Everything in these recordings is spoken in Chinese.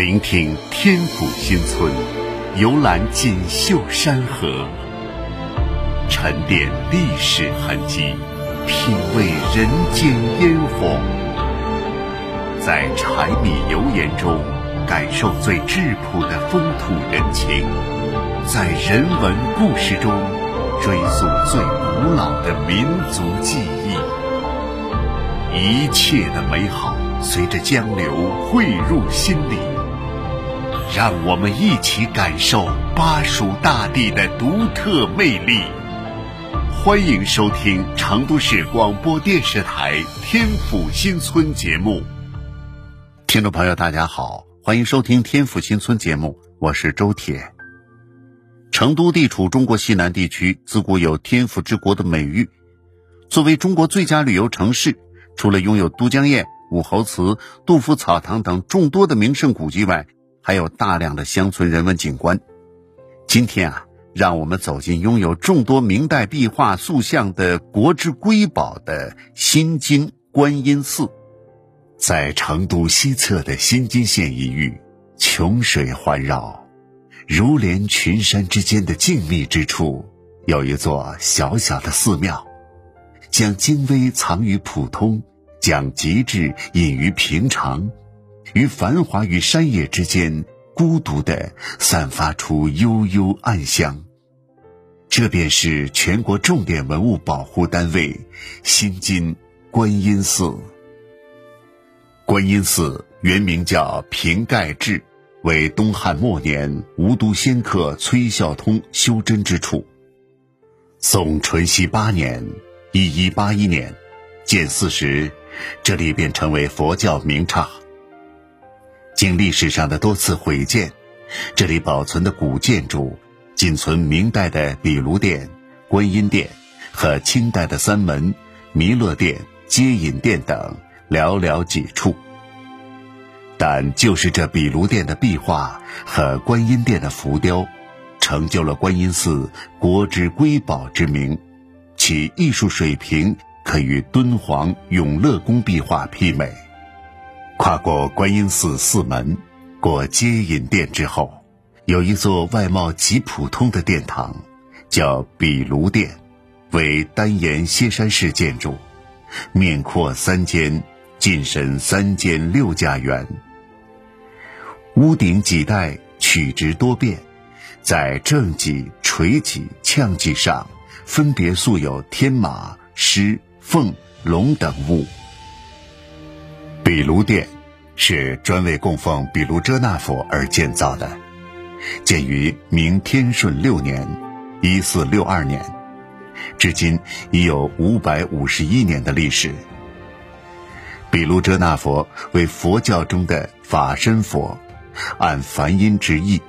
聆听天府新村，游览锦绣山河，沉淀历史痕迹，品味人间烟火，在柴米油盐中感受最质朴的风土人情，在人文故事中追溯最古老的民族记忆，一切的美好随着江流汇入心里。让我们一起感受巴蜀大地的独特魅力。欢迎收听成都市广播电视台《天府新村》节目。听众朋友，大家好，欢迎收听《天府新村》节目，我是周铁。成都地处中国西南地区，自古有“天府之国”的美誉。作为中国最佳旅游城市，除了拥有都江堰、武侯祠、杜甫草堂等众多的名胜古迹外，还有大量的乡村人文景观。今天啊，让我们走进拥有众多明代壁画塑像的国之瑰宝的新津观音寺。在成都西侧的新津县一隅，琼水环绕、如连群山之间的静谧之处，有一座小小的寺庙，将精微藏于普通，将极致隐于平常。于繁华与山野之间，孤独地散发出悠悠暗香。这便是全国重点文物保护单位新津观音寺。观音寺原名叫平盖志，为东汉末年无都仙客崔孝通修真之处。宋淳熙八年（一一八一年）建寺时，这里便成为佛教名刹。经历史上的多次毁建，这里保存的古建筑仅存明代的比卢殿、观音殿和清代的三门、弥勒殿、接引殿等寥寥几处。但就是这比卢殿的壁画和观音殿的浮雕，成就了观音寺国之瑰宝之名，其艺术水平可与敦煌永乐宫壁画媲美。跨过观音寺四门，过接引殿之后，有一座外貌极普通的殿堂，叫比卢殿，为单檐歇山式建筑，面阔三间，进深三间六家园。屋顶几带曲直多变，在正脊、垂脊、呛脊上，分别塑有天马、狮、凤、龙等物。比卢殿是专为供奉比卢遮那佛而建造的，建于明天顺六年（一四六二年），至今已有五百五十一年的历史。比卢遮那佛为佛教中的法身佛，按梵音之意，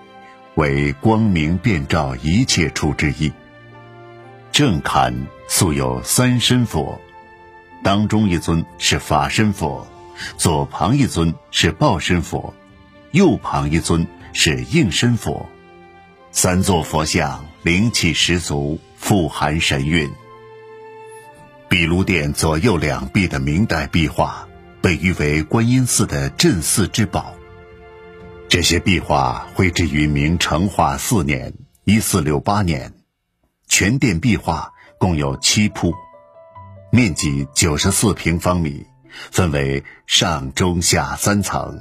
为光明遍照一切处之意。正龛素有三身佛，当中一尊是法身佛。左旁一尊是报身佛，右旁一尊是应身佛，三座佛像灵气十足，富含神韵。毗卢殿左右两壁的明代壁画被誉为观音寺的镇寺之宝。这些壁画绘制于明成化四年（一四六八年），全殿壁画共有七铺，面积九十四平方米。分为上、中、下三层，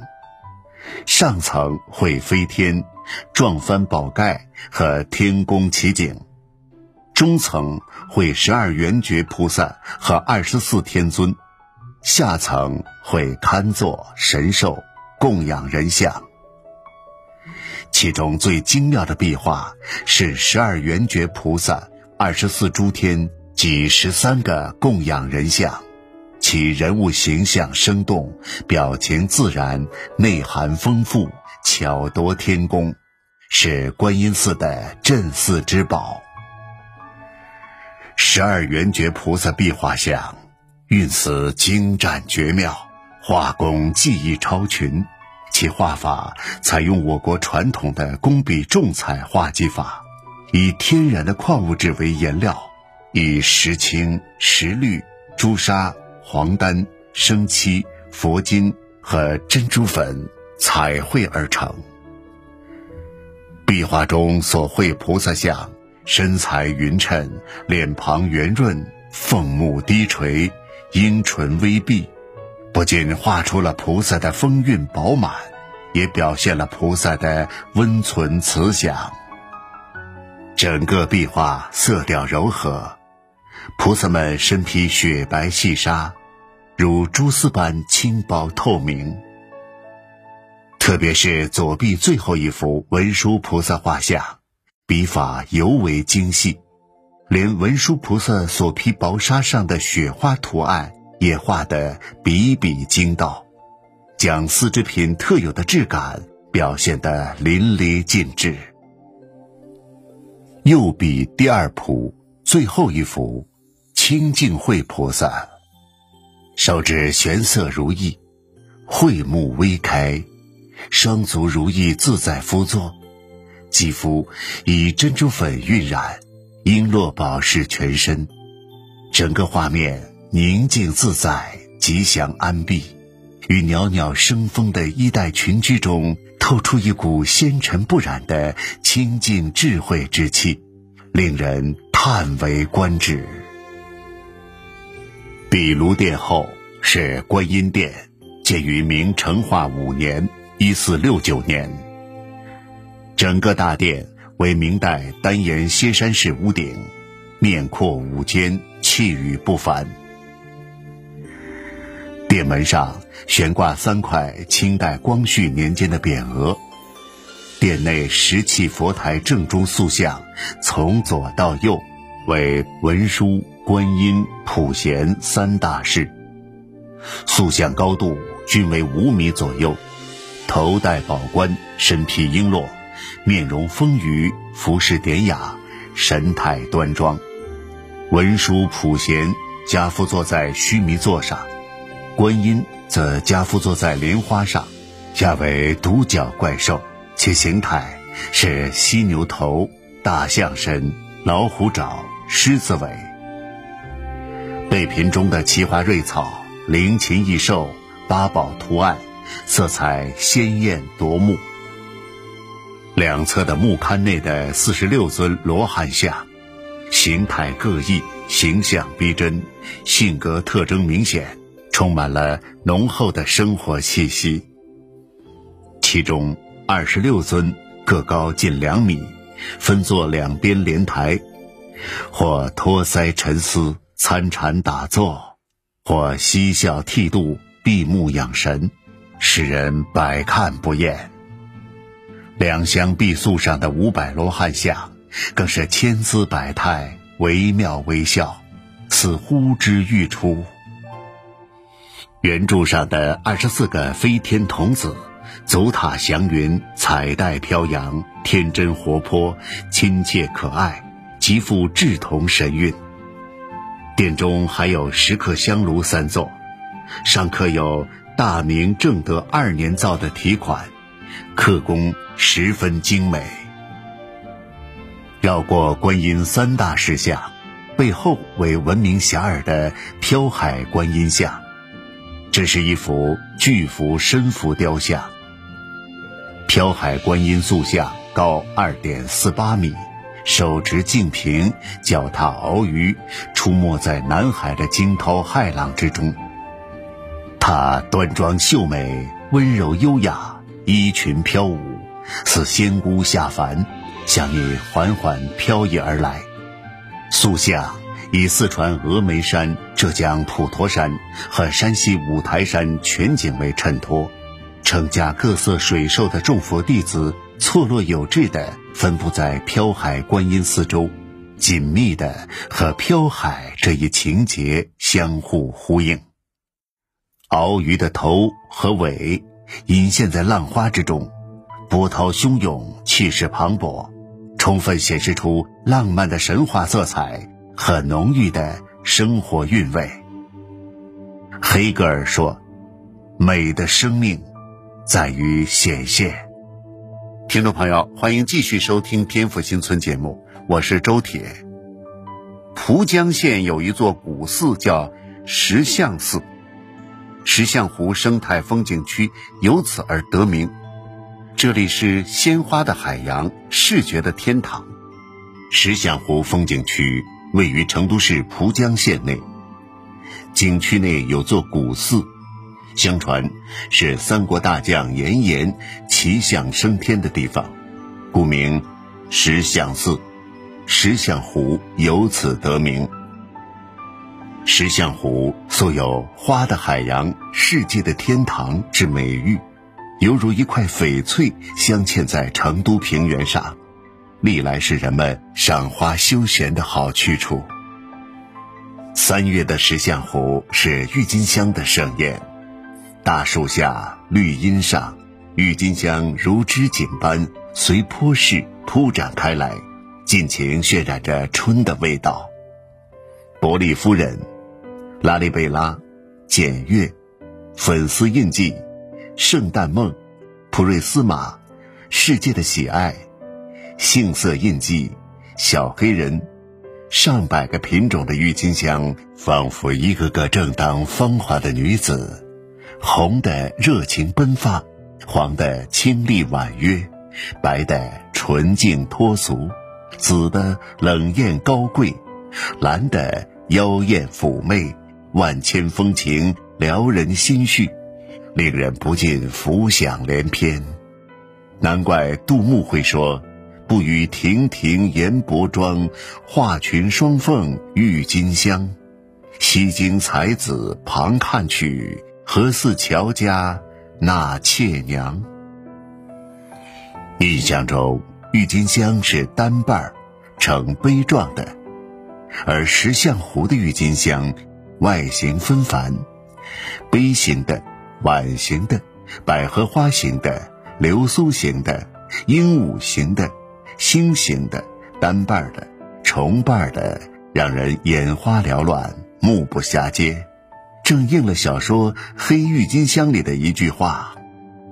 上层绘飞天、撞翻宝盖和天宫奇景；中层绘十二圆觉菩萨和二十四天尊；下层绘龛座、神兽、供养人像。其中最精妙的壁画是十二圆觉菩萨、二十四诸天及十三个供养人像。其人物形象生动，表情自然，内涵丰富，巧夺天工，是观音寺的镇寺之宝。十二圆觉菩萨壁画像，运词精湛绝妙，画工技艺超群，其画法采用我国传统的工笔重彩画技法，以天然的矿物质为颜料，以石青、石绿、朱砂。黄丹、生漆、佛金和珍珠粉彩绘而成。壁画中所绘菩萨像，身材匀称，脸庞圆润，凤目低垂，樱唇微闭，不仅画出了菩萨的风韵饱满，也表现了菩萨的温存慈祥。整个壁画色调柔和，菩萨们身披雪白细纱，如蛛丝般轻薄透明。特别是左臂最后一幅文殊菩萨画像，笔法尤为精细，连文殊菩萨所披薄纱上的雪花图案也画得笔笔精到，将丝织品特有的质感表现得淋漓尽致。右臂第二幅最后一幅，清净慧菩萨，手指玄色如意，慧目微开，双足如意自在敷坐，肌肤以珍珠粉晕染，璎珞宝饰全身，整个画面宁静自在，吉祥安碧，与袅袅生风的衣带裙裾中。透出一股纤尘不染的清净智慧之气，令人叹为观止。壁炉殿后是观音殿，建于明成化五年（一四六九年）。整个大殿为明代单檐歇山式屋顶，面阔五间，气宇不凡。殿门上悬挂三块清代光绪年间的匾额。殿内石砌佛台正中塑像，从左到右为文殊、观音、普贤三大士。塑像高度均为五米左右，头戴宝冠，身披璎珞，面容丰腴，服饰典雅，神态端庄。文殊、普贤家父坐在须弥座上。观音则家父坐在莲花上，下为独角怪兽，其形态是犀牛头、大象身、老虎爪、狮子尾。背屏中的奇花瑞草、灵禽异兽、八宝图案，色彩鲜艳夺目。两侧的木龛内的四十六尊罗汉像，形态各异，形象逼真，性格特征明显。充满了浓厚的生活气息。其中二十六尊各高近两米，分坐两边莲台，或托腮沉思参禅打坐，或嬉笑剃度闭目养神，使人百看不厌。两厢壁塑上的五百罗汉像，更是千姿百态，惟妙惟肖，似呼之欲出。圆柱上的二十四个飞天童子，足踏祥云，彩带飘扬，天真活泼，亲切可爱，极富稚童神韵。殿中还有石刻香炉三座，上刻有“大明正德二年造”的题款，刻工十分精美。绕过观音三大石像，背后为闻名遐迩的飘海观音像。这是一幅巨幅深幅雕像，飘海观音塑像高二点四八米，手持净瓶，脚踏鳌鱼，出没在南海的惊涛骇浪之中。她端庄秀美，温柔优雅，衣裙飘舞，似仙姑下凡，向你缓缓飘逸而来。塑像。以四川峨眉山、浙江普陀山和山西五台山全景为衬托，成家各色水兽的众佛弟子错落有致地分布在飘海观音四周，紧密地和飘海这一情节相互呼应。鳌鱼的头和尾隐现在浪花之中，波涛汹涌，气势磅礴，充分显示出浪漫的神话色彩。和浓郁的生活韵味。黑格尔说：“美的生命在于显现。”听众朋友，欢迎继续收听《天府新村》节目，我是周铁。蒲江县有一座古寺叫石像寺，石像湖生态风景区由此而得名。这里是鲜花的海洋，视觉的天堂。石象湖风景区位于成都市蒲江县内，景区内有座古寺，相传是三国大将严颜骑象升天的地方，故名石象寺。石象湖由此得名。石象湖素有“花的海洋，世界的天堂”之美誉。犹如一块翡翠镶嵌在成都平原上，历来是人们赏花休闲的好去处。三月的石象湖是郁金香的盛宴，大树下、绿荫上，郁金香如织锦般随坡势铺展开来，尽情渲染着春的味道。伯利夫人、拉里贝拉、简月、粉丝印记。圣诞梦，普瑞斯玛，世界的喜爱，杏色印记，小黑人，上百个品种的郁金香，仿佛一个个正当芳华的女子，红的热情奔放，黄的清丽婉约，白的纯净脱俗，紫的冷艳高贵，蓝的妖艳妩媚，万千风情撩人心绪。令人不禁浮想联翩，难怪杜牧会说：“不与亭亭言薄妆，画群双凤郁金香。西京才子旁看去，何似乔家那妾娘？”印象中，郁金香是单瓣儿，呈杯状的，而石象湖的郁金香外形纷繁，杯形的。碗形的、百合花形的、流苏形的、鹦鹉形的、星形的、单瓣儿的、重瓣儿的，让人眼花缭乱、目不暇接，正应了小说《黑郁金香》里的一句话：“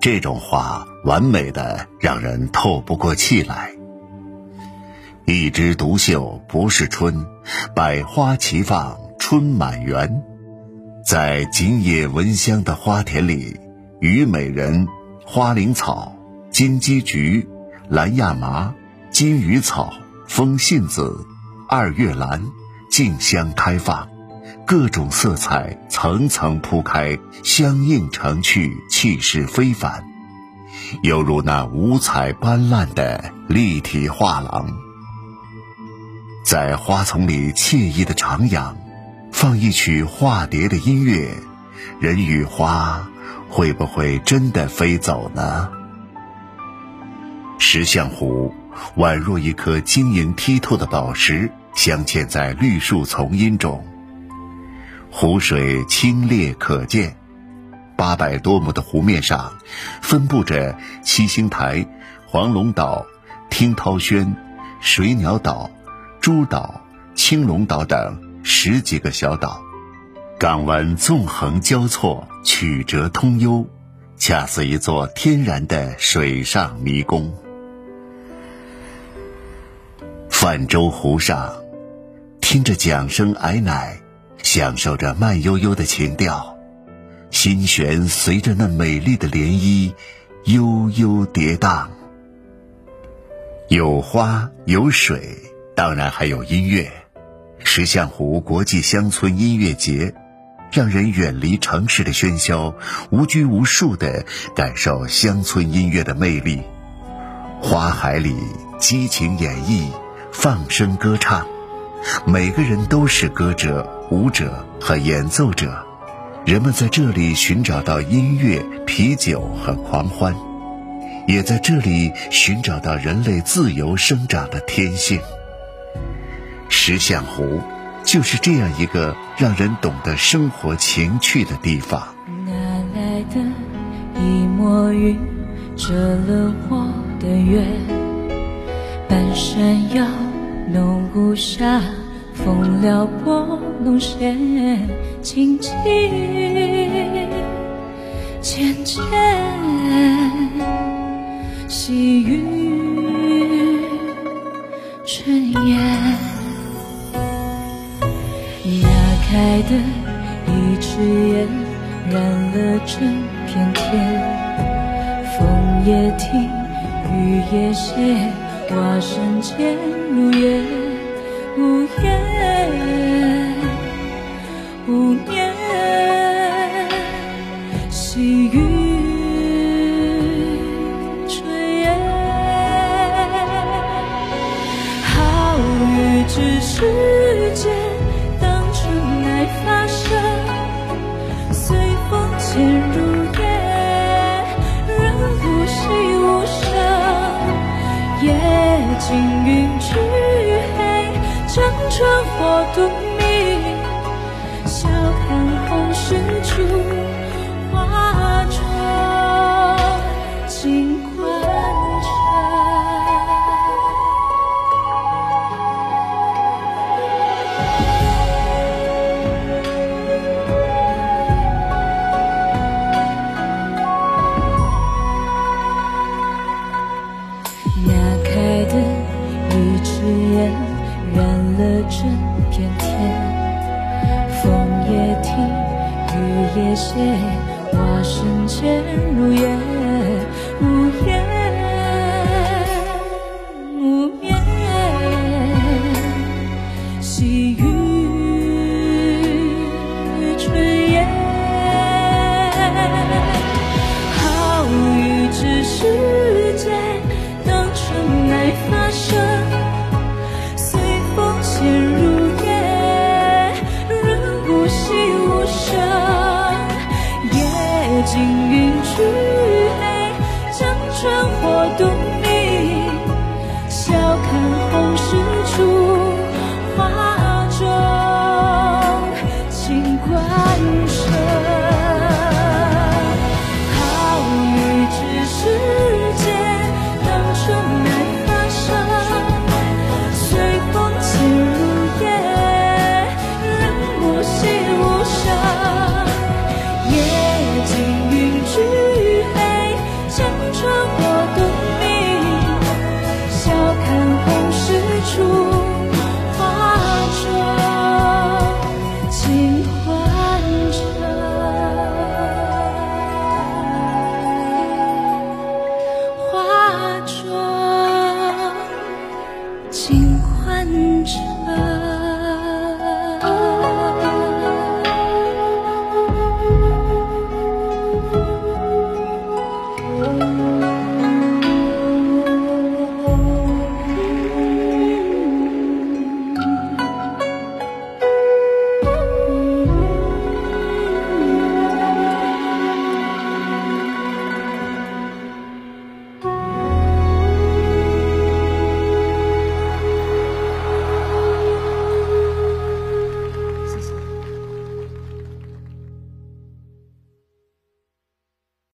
这种花完美的让人透不过气来。”一枝独秀不是春，百花齐放春满园。在锦野闻香的花田里，虞美人、花灵草、金鸡菊、蓝亚麻、金鱼草、风信子、二月兰竞相开放，各种色彩层层铺开，相映成趣，气势非凡，犹如那五彩斑斓的立体画廊。在花丛里惬意的徜徉。放一曲化蝶的音乐，人与花会不会真的飞走呢？石象湖宛若一颗晶莹剔透的宝石，镶嵌在绿树丛荫中。湖水清冽可见，八百多亩的湖面上，分布着七星台、黄龙岛、听涛轩、水鸟岛、诸岛、青龙岛等。十几个小岛，港湾纵横交错，曲折通幽，恰似一座天然的水上迷宫。泛舟湖上，听着桨声矮乃，享受着慢悠悠的情调，心弦随着那美丽的涟漪悠悠跌宕。有花有水，当然还有音乐。石象湖国际乡村音乐节，让人远离城市的喧嚣，无拘无束地感受乡村音乐的魅力。花海里激情演绎，放声歌唱，每个人都是歌者、舞者和演奏者。人们在这里寻找到音乐、啤酒和狂欢，也在这里寻找到人类自由生长的天性。石象湖就是这样一个让人懂得生活情趣的地方。哪来的一抹云遮了我的月？半山腰浓雾下，风撩拨弄弦，轻轻浅浅，细雨春烟。开的一支烟，染了整片天。枫叶听夜斜，蛙声渐入夜，无言